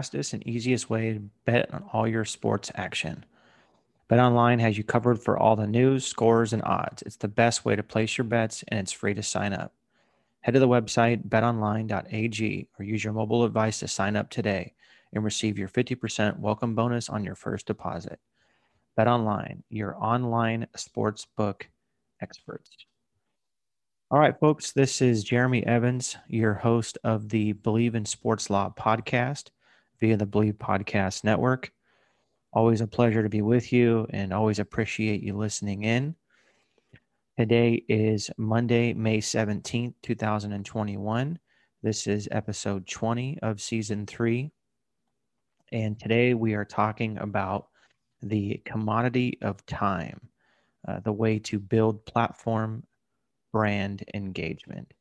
Fastest and easiest way to bet on all your sports action. BetOnline has you covered for all the news, scores, and odds. It's the best way to place your bets, and it's free to sign up. Head to the website betonline.ag or use your mobile device to sign up today and receive your 50% welcome bonus on your first deposit. BetOnline, your online sportsbook experts. All right, folks, this is Jeremy Evans, your host of the Bleav in Sports Law podcast via the Bleav Podcast Network. Always a pleasure to be with you and always appreciate you listening in. Today is Monday, May 17th, 2021. This is episode 20 of season three. And today we are talking about the commodity of time, uh, the way to build platform brand engagement.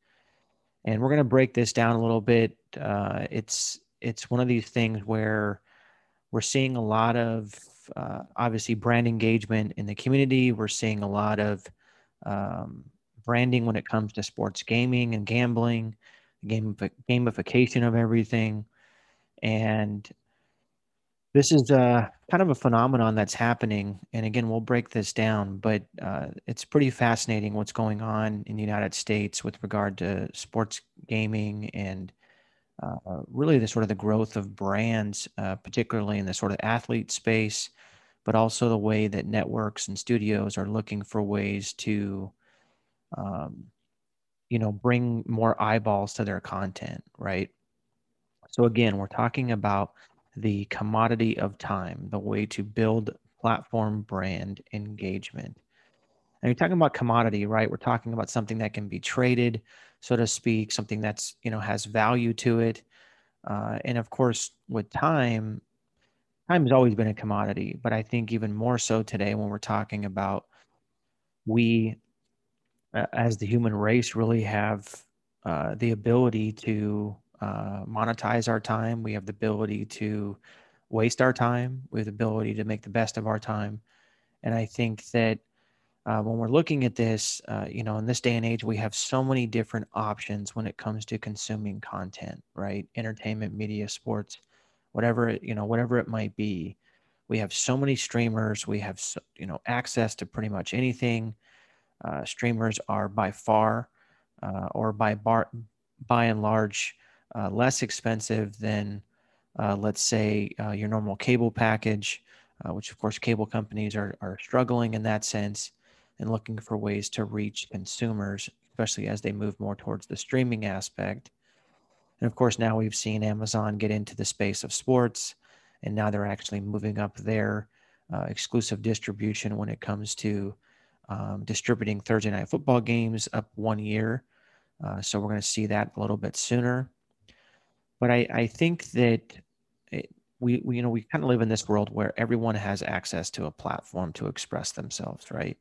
And we're going to break this down a little bit. Uh, it's it's one of these things where we're seeing a lot of uh, obviously brand engagement in the community. We're seeing a lot of um, branding when it comes to sports gaming and gambling, gamification of everything, and this is uh, kind of a phenomenon that's happening. And again, we'll break this down, but uh, it's pretty fascinating what's going on in the United States with regard to sports gaming and uh, really the sort of the growth of brands, uh, particularly in the sort of athlete space, but also the way that networks and studios are looking for ways to, um, you know, bring more eyeballs to their content, right? So again, we're talking about the commodity of time, the way to build platform brand engagement. And you're talking about commodity, right? We're talking about something that can be traded, so to speak, something that's you know has value to it. Uh, and of course, with time, time has always been a commodity, but I think even more so today when we're talking about we, uh, as the human race, really have uh, the ability to uh, monetize our time. We have the ability to waste our time. We have the ability to make the best of our time. And I think that uh, when we're looking at this, uh, you know, in this day and age, we have so many different options when it comes to consuming content, right? Entertainment, media, sports, whatever it, you know, whatever it might be. We have so many streamers. We have, so, you know, access to pretty much anything. Uh, streamers are by far, uh, or by bar, by and large, uh, less expensive than, uh, let's say, your normal cable package, which of course cable companies are, are struggling in that sense and looking for ways to reach consumers, especially as they move more towards the streaming aspect. And of course, now we've seen Amazon get into the space of sports, and now they're actually moving up their uh, exclusive distribution when it comes to um, distributing Thursday night football games up one year. Uh, so we're going to see that a little bit sooner. But I, I think that it, we, we, you know, we kind of live in this world where everyone has access to a platform to express themselves, right?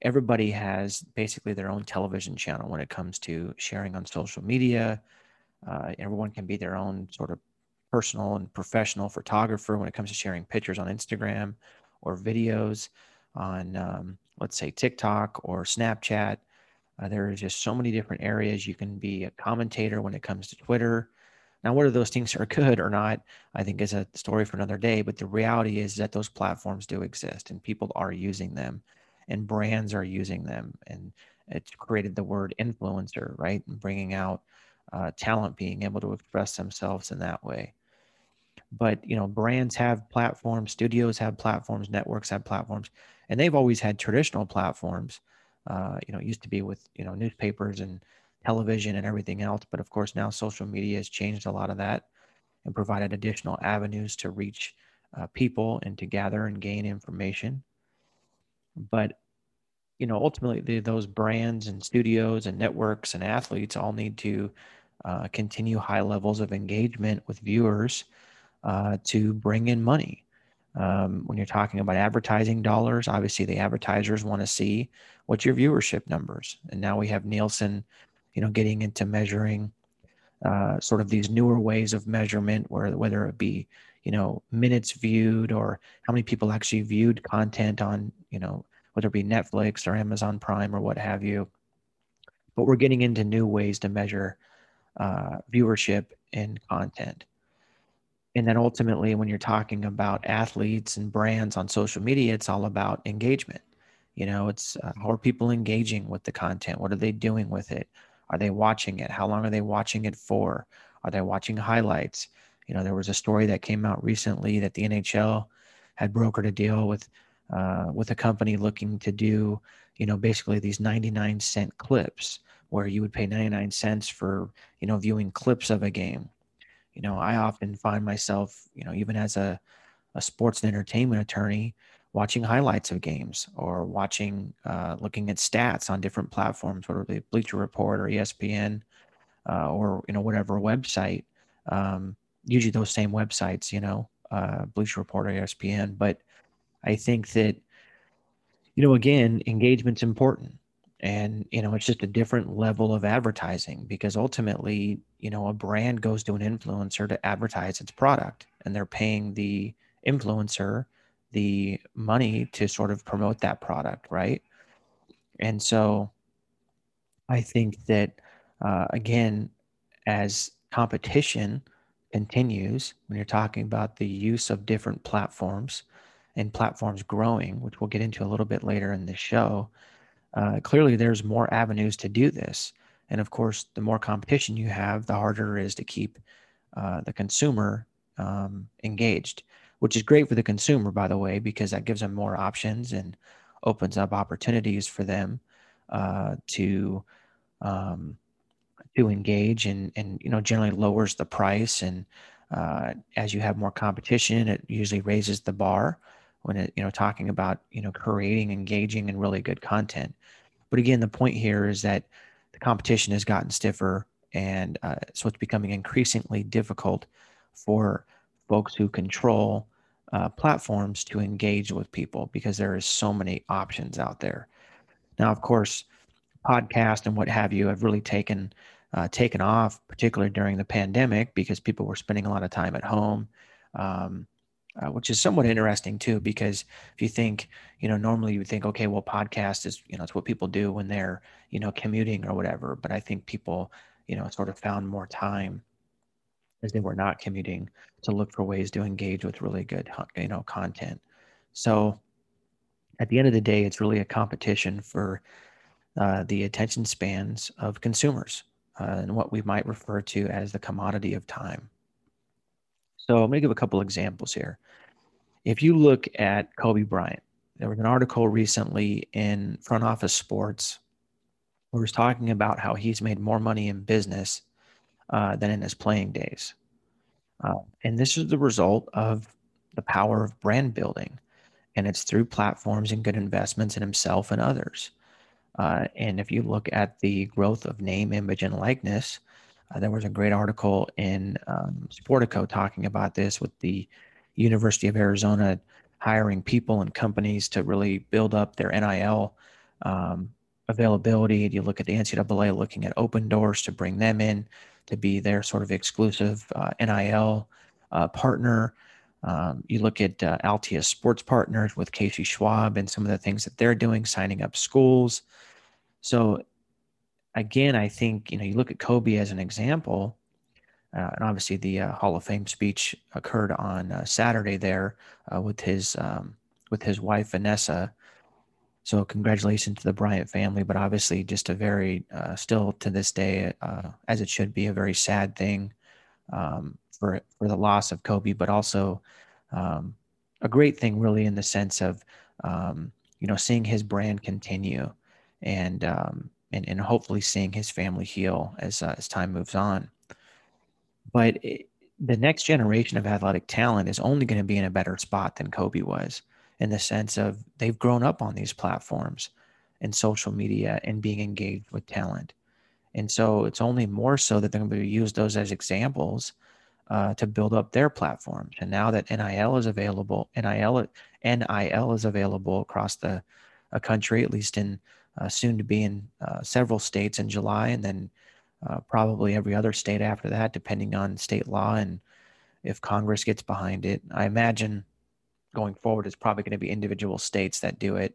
Everybody has basically their own television channel when it comes to sharing on social media. Uh, everyone can be their own sort of personal and professional photographer when it comes to sharing pictures on Instagram or videos on, um, let's say, TikTok or Snapchat. Uh, there are just so many different areas. You can be a commentator when it comes to Twitter. Now, whether those things are good or not, I think is a story for another day. But the reality is that those platforms do exist and people are using them and brands are using them. And it's created the word influencer, right? And bringing out uh, talent being able to express themselves in that way. But, you know, brands have platforms, studios have platforms, networks have platforms, and they've always had traditional platforms. Uh, you know, it used to be with, you know, newspapers and television and everything else. But of course, now social media has changed a lot of that and provided additional avenues to reach uh, people and to gather and gain information. But you know, ultimately the, those brands and studios and networks and athletes all need to uh, continue high levels of engagement with viewers uh, to bring in money. Um, when you're talking about advertising dollars, obviously the advertisers want to see what's your viewership numbers. And now we have Nielsen, you know, getting into measuring uh, sort of these newer ways of measurement, where whether it be you know minutes viewed or how many people actually viewed content on you know whether it be Netflix or Amazon Prime or what have you. But we're getting into new ways to measure uh, viewership and content. And then ultimately, when you're talking about athletes and brands on social media, it's all about engagement. You know, it's uh, how are people engaging with the content? What are they doing with it? Are they watching it? How long are they watching it for? Are they watching highlights? You know, there was a story that came out recently that the NHL had brokered a deal with uh, with a company looking to do, you know, basically these 99 cent clips where you would pay 99 cents for, you know, viewing clips of a game. You know, I often find myself, you know, even as a, a sports and entertainment attorney, watching highlights of games or watching, uh, looking at stats on different platforms, whether it be Bleacher Report or ESPN uh, or, you know, whatever website. Um, usually those same websites, you know, uh, Bleacher Report or ESPN. But I think that, you know, again, engagement's important. And, you know, it's just a different level of advertising because ultimately, you know, a brand goes to an influencer to advertise its product and they're paying the influencer the money to sort of promote that product, right? And so I think that, uh, again, as competition continues, when you're talking about the use of different platforms, and platforms growing, which we'll get into a little bit later in the show, uh, clearly there's more avenues to do this. And of course, the more competition you have, the harder it is to keep uh, the consumer um, engaged, which is great for the consumer, by the way, because that gives them more options and opens up opportunities for them uh, to um, to engage and and you know generally lowers the price and uh, as you have more competition, it usually raises the bar when it, you know talking about you know creating engaging and really good content. But again the point here is that the competition has gotten stiffer and uh, so it's becoming increasingly difficult for folks who control uh, platforms to engage with people because there is so many options out there. Now of course podcast and what have you have really taken uh, taken off particularly during the pandemic because people were spending a lot of time at home um, uh, which is somewhat interesting too, because if you think, you know, normally you would think, okay, well, podcast is, you know, it's what people do when they're, you know, commuting or whatever. But I think people, you know, sort of found more time as they were not commuting to look for ways to engage with really good, you know, content. So at the end of the day, it's really a competition for uh, the attention spans of consumers uh, and what we might refer to as the commodity of time. So I'm going to give a couple examples here. If you look at Kobe Bryant, there was an article recently in Front Office Sports where he was talking about how he's made more money in business uh, than in his playing days. Uh, and this is the result of the power of brand building. And it's through platforms and good investments in himself and others. Uh, and if you look at the growth of name, image, and likeness, uh, there was a great article in um, Sportico talking about this with the University of Arizona hiring people and companies to really build up their NIL um, availability. You look at the NCAA looking at Opendorse to bring them in to be their sort of exclusive uh, NIL uh, partner. Um, you look at uh, Altius Sports Partners with Casey Schwab and some of the things that they're doing, signing up schools. So again, I think you know you look at Kobe as an example, uh, and obviously the uh, Hall of Fame speech occurred on uh, Saturday there uh, with his um, with his wife Vanessa. So congratulations to the Bryant family, but obviously just a very uh, still to this day, as it should be, a very sad thing um, for for the loss of Kobe, but also um, a great thing really in the sense of um, you know seeing his brand continue and um, and, and hopefully seeing his family heal as, uh, as time moves on. But it, the next generation of athletic talent is only going to be in a better spot than Kobe was in the sense of they've grown up on these platforms and social media and being engaged with talent. And so it's only more so that they're going to use those as examples uh, to build up their platforms. And now that NIL is available, NIL NIL is available across the a country, at least in uh, soon to be in uh, several states in July, and then uh, probably every other state after that, depending on state law and if Congress gets behind it. I imagine going forward, it's probably going to be individual states that do it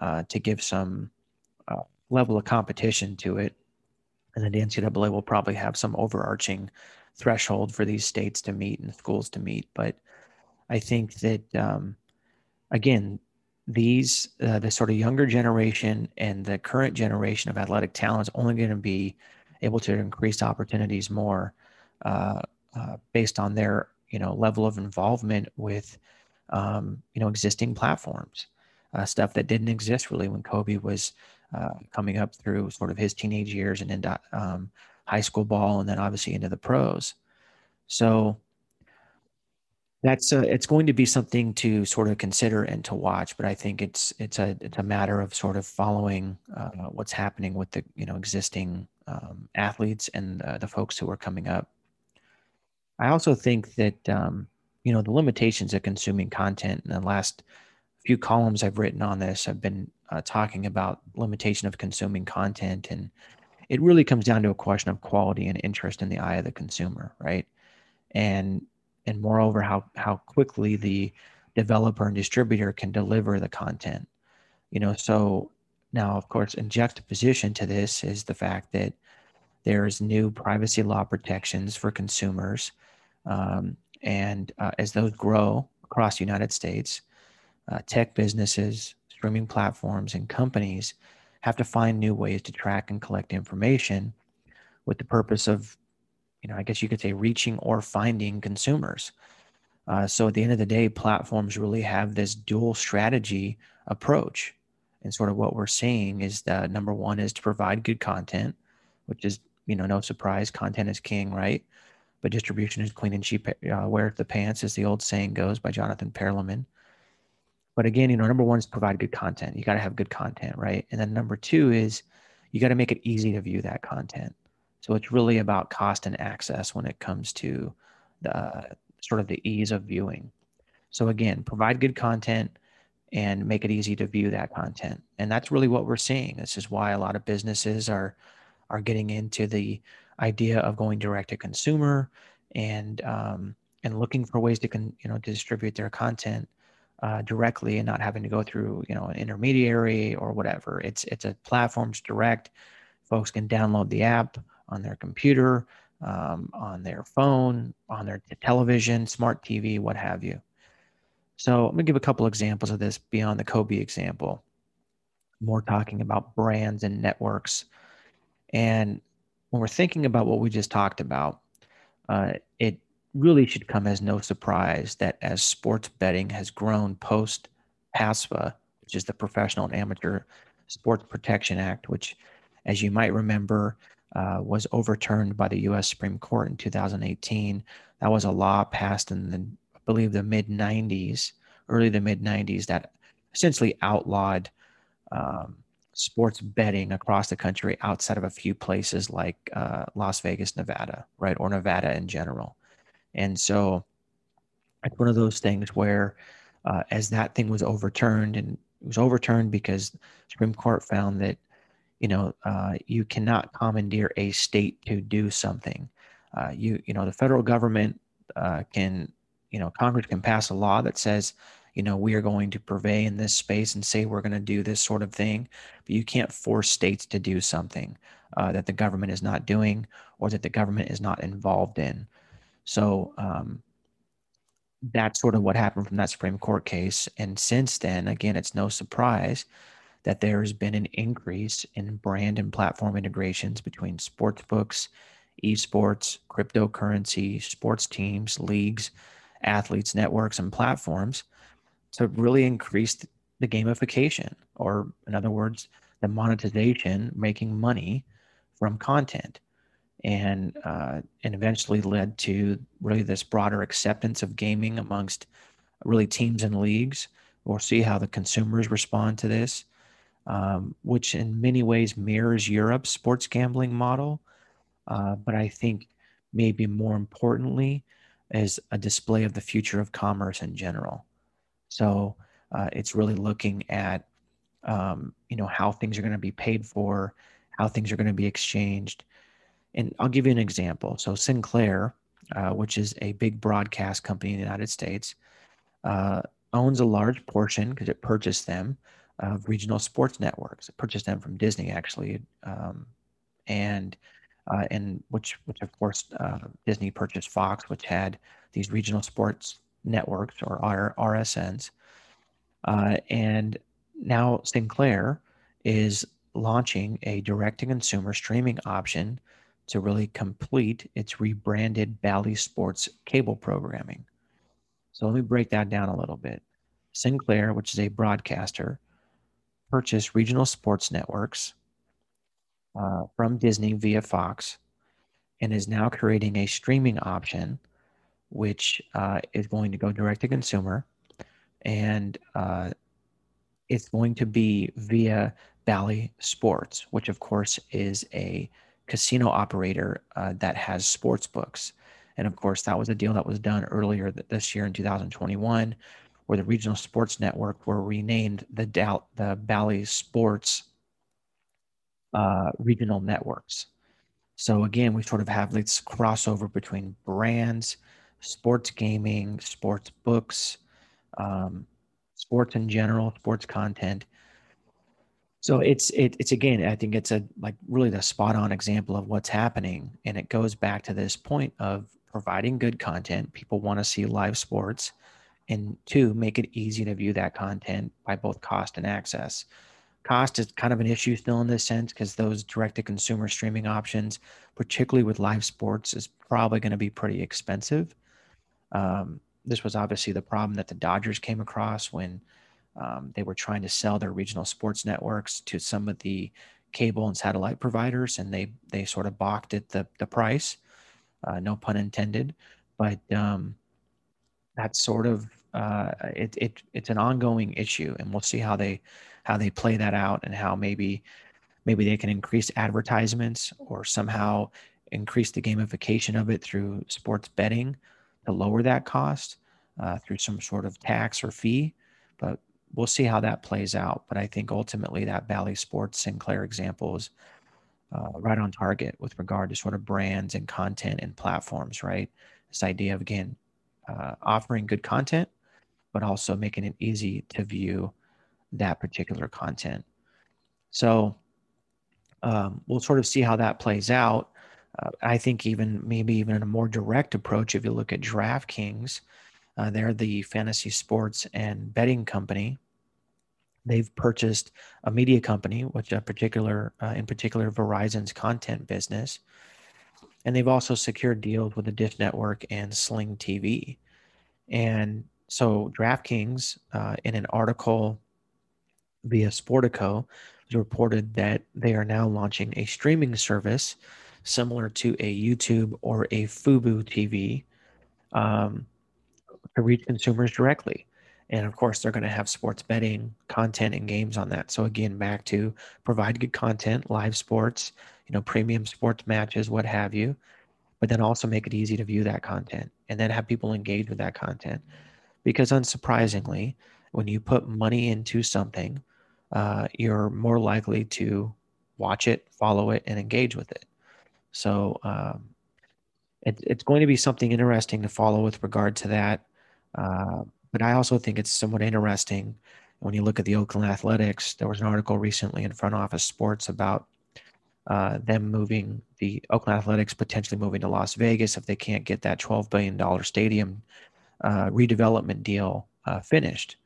uh, to give some uh, level of competition to it. And then the NCAA will probably have some overarching threshold for these states to meet and schools to meet. But I think that, um, again, these, uh, the sort of younger generation and the current generation of athletic talent is only going to be able to increase opportunities more uh, uh, based on their, you know, level of involvement with, um, you know, existing platforms, uh, stuff that didn't exist really when Kobe was uh, coming up through sort of his teenage years and into um, high school ball, and then obviously into the pros. So that's a, it's going to be something to sort of consider and to watch. But I think it's it's a it's a matter of sort of following uh, what's happening with the you know existing um, athletes and uh, the folks who are coming up. I also think that um, you know the limitations of consuming content in the last few columns I've written on this. I've been uh, talking about limitation of consuming content and it really comes down to a question of quality and interest in the eye of the consumer, right? And and moreover, how how quickly the developer and distributor can deliver the content. You know, so now of course in juxtaposition to this is the fact that there's new privacy law protections for consumers. Um, and uh, as those grow across the United States, uh, tech businesses, streaming platforms, and companies have to find new ways to track and collect information with the purpose of, you know, I guess you could say reaching or finding consumers. Uh, so at the end of the day, platforms really have this dual strategy approach. And sort of what we're seeing is that number one is to provide good content, which is, you know, no surprise, content is king, right? But distribution is queen and sheep uh, the pants, as the old saying goes by Jonathan Perelman. But again, you know, number one is provide good content. You got to have good content, right? And then number two is you got to make it easy to view that content. So it's really about cost and access when it comes to the sort of the ease of viewing. So again, provide good content and make it easy to view that content. And that's really what we're seeing. This is why a lot of businesses are are getting into the idea of going direct to consumer and um, and looking for ways to con, you know distribute their content uh, directly and not having to go through you know an intermediary or whatever. It's it's a platform's direct. Folks can download the app on their computer, um, on their phone, on their television, smart TV, what have you. So I'm gonna give a couple examples of this beyond the Kobe example. More talking about brands and networks, and when we're thinking about what we just talked about, uh, it really should come as no surprise that as sports betting has grown post PASPA, which is the Professional and Amateur Sports Protection Act, which, as you might remember, uh, was overturned by the U.S. Supreme Court in 2018. That was a law passed in the, I believe, the mid 90s, early the mid 90s, that essentially outlawed um, sports betting across the country outside of a few places like uh, Las Vegas, Nevada, right, or Nevada in general. And so it's one of those things where, uh, as that thing was overturned, and it was overturned because Supreme Court found that, you know, uh, you cannot commandeer a state to do something. Uh, you, you know, the federal government uh, can, you know, Congress can pass a law that says, you know, we are going to purvey in this space and say we're going to do this sort of thing, but you can't force states to do something uh, that the government is not doing or that the government is not involved in. So um, that's sort of what happened from that Supreme Court case. And since then, again, it's no surprise that there has been an increase in brand and platform integrations between sports books, esports, cryptocurrency, sports teams, leagues, athletes, networks, and platforms to really increase the gamification, or in other words, the monetization, making money from content and uh, and eventually led to really this broader acceptance of gaming amongst really teams and leagues. We'll see how the consumers respond to this. um, which in many ways mirrors Europe's sports gambling model. Uh, but I think maybe more importantly, is a display of the future of commerce in general. So uh, it's really looking at um, you know how things are going to be paid for, how things are going to be exchanged. And I'll give you an example. So Sinclair, uh, which is a big broadcast company in the United States, uh, owns a large portion because it purchased them of regional sports networks. It purchased them from Disney actually, um, and uh, and which which of course uh, Disney purchased Fox, which had these regional sports networks or RSNs, uh, and now Sinclair is launching a direct-to-consumer streaming option to really complete its rebranded Bally Sports cable programming. So let me break that down a little bit. Sinclair, which is a broadcaster, purchased regional sports networks uh, from Disney via Fox and is now creating a streaming option, which uh, is going to go direct to consumer. And uh, it's going to be via Bally Sports, which of course is a casino operator uh, that has sports books. And of course, that was a deal that was done earlier this year in 2021, where the regional sports network were renamed the Dal- the Bally Sports uh, regional networks. So again, we sort of have this crossover between brands, sports gaming, sports books, um, sports in general, sports content. So it's it, it's again, I think it's a like really the spot on example of what's happening, and it goes back to this point of providing good content. People want to see live sports, and two, make it easy to view that content by both cost and access. Cost is kind of an issue still in this sense because those direct to consumer streaming options, particularly with live sports, is probably going to be pretty expensive. Um, this was obviously the problem that the Dodgers came across when um, they were trying to sell their regional sports networks to some of the cable and satellite providers, and they they sort of balked at the the price. Uh, no pun intended, but um, that's sort of uh, it, it it's an ongoing issue, and we'll see how they how they play that out and how maybe maybe they can increase advertisements or somehow increase the gamification of it through sports betting to lower that cost uh, through some sort of tax or fee. But we'll see how that plays out. But I think ultimately that Bally Sports Sinclair example is uh, right on target with regard to sort of brands and content and platforms, right? This idea of, again, uh, offering good content, but also making it easy to view that particular content. So um, we'll sort of see how that plays out. Uh, I think even maybe even in a more direct approach, if you look at DraftKings, uh, they're the fantasy sports and betting company. They've purchased a media company, which a particular, uh, in particular, Verizon's content business, and they've also secured deals with the Dish Network and Sling TV. And so, DraftKings, uh, in an article via Sportico reported that they are now launching a streaming service similar to a YouTube or a Fubo TV um, to reach consumers directly. And of course, they're going to have sports betting content and games on that. So again, back to provide good content, live sports, you know, premium sports matches, what have you, but then also make it easy to view that content and then have people engage with that content. Because unsurprisingly, when you put money into something, uh, you're more likely to watch it, follow it, and engage with it. So um, it, it's going to be something interesting to follow with regard to that. Uh, but I also think it's somewhat interesting when you look at the Oakland Athletics. There was an article recently in Front Office Sports about uh, them moving the Oakland Athletics potentially moving to Las Vegas if they can't get that $12 billion stadium uh, redevelopment deal uh, finished.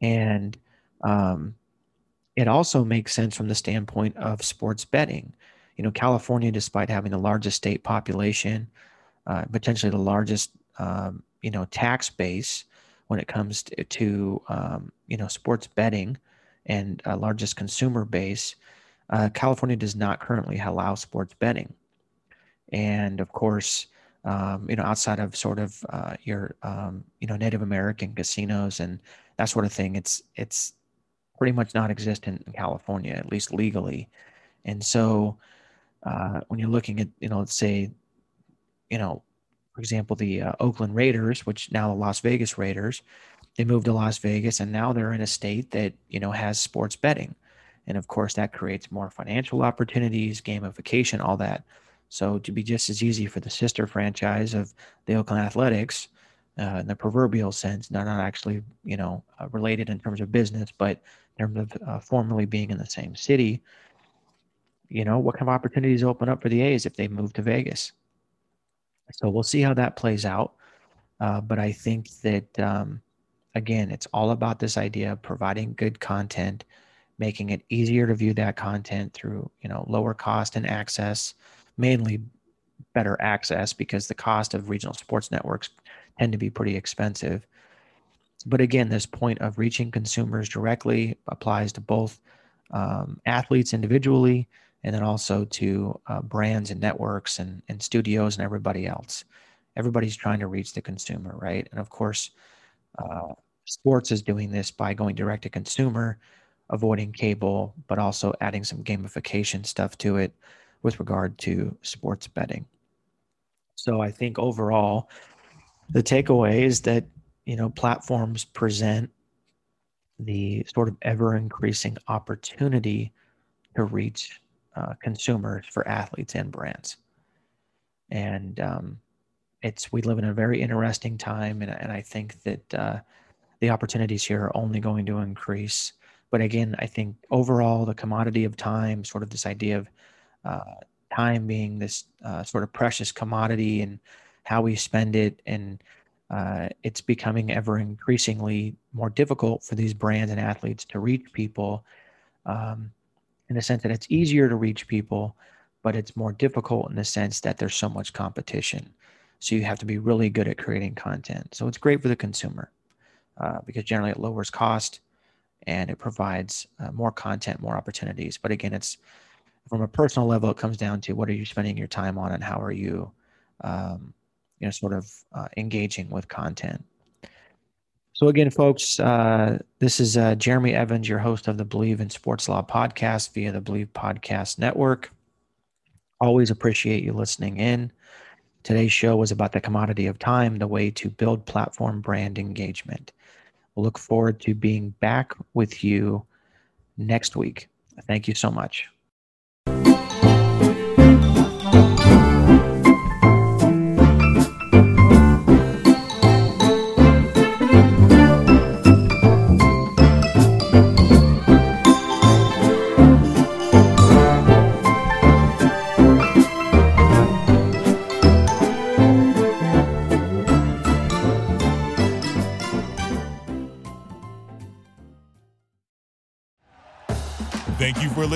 And um, it also makes sense from the standpoint of sports betting. You know, California, despite having the largest state population, uh, potentially the largest, um, you know, tax base when it comes to, to um, you know, sports betting and uh, largest consumer base, uh, California does not currently allow sports betting. And of course, um, you know, outside of sort of uh, your, um, you know, Native American casinos and that sort of thing, it's it's pretty much non-existent in California, at least legally. And so, uh, when you're looking at, you know, let's say, you know, for example, the uh, Oakland Raiders, which now the Las Vegas Raiders, they moved to Las Vegas, and now they're in a state that you know has sports betting, and of course that creates more financial opportunities, gamification, all that. So to be just as easy for the sister franchise of the Oakland Athletics, uh, in the proverbial sense, they're not actually you know uh, related in terms of business, but in terms of uh, formerly being in the same city, you know what kind of opportunities open up for the A's if they move to Vegas? So we'll see how that plays out. Uh, but I think that um, again, it's all about this idea of providing good content, making it easier to view that content through you know lower cost and access, mainly better access because the cost of regional sports networks tend to be pretty expensive. But again, this point of reaching consumers directly applies to both um, athletes individually and then also to uh, brands and networks and, and studios and everybody else. Everybody's trying to reach the consumer, right? And of course, uh, sports is doing this by going direct to consumer, avoiding cable, but also adding some gamification stuff to it with regard to sports betting. So I think overall, the takeaway is that you know platforms present the sort of ever increasing opportunity to reach uh, consumers for athletes and brands. And um, it's we live in a very interesting time, and, and I think that uh, the opportunities here are only going to increase. But again, I think overall the commodity of time, sort of this idea of uh, time being this uh, sort of precious commodity and how we spend it, and uh, it's becoming ever increasingly more difficult for these brands and athletes to reach people. Um, in the sense that it's easier to reach people, but it's more difficult in the sense that there's so much competition. So you have to be really good at creating content. So it's great for the consumer uh, because generally it lowers cost and it provides uh, more content, more opportunities. But again, it's from a personal level, it comes down to what are you spending your time on and how are you, um, you know, sort of uh, engaging with content. So, again, folks, uh, this is uh, Jeremy Evans, your host of the Bleav in Sports Law podcast via the Bleav Podcast Network. Always appreciate you listening in. Today's show was about the commodity of time, the way to build platform brand engagement. We'll look forward to being back with you next week. Thank you so much.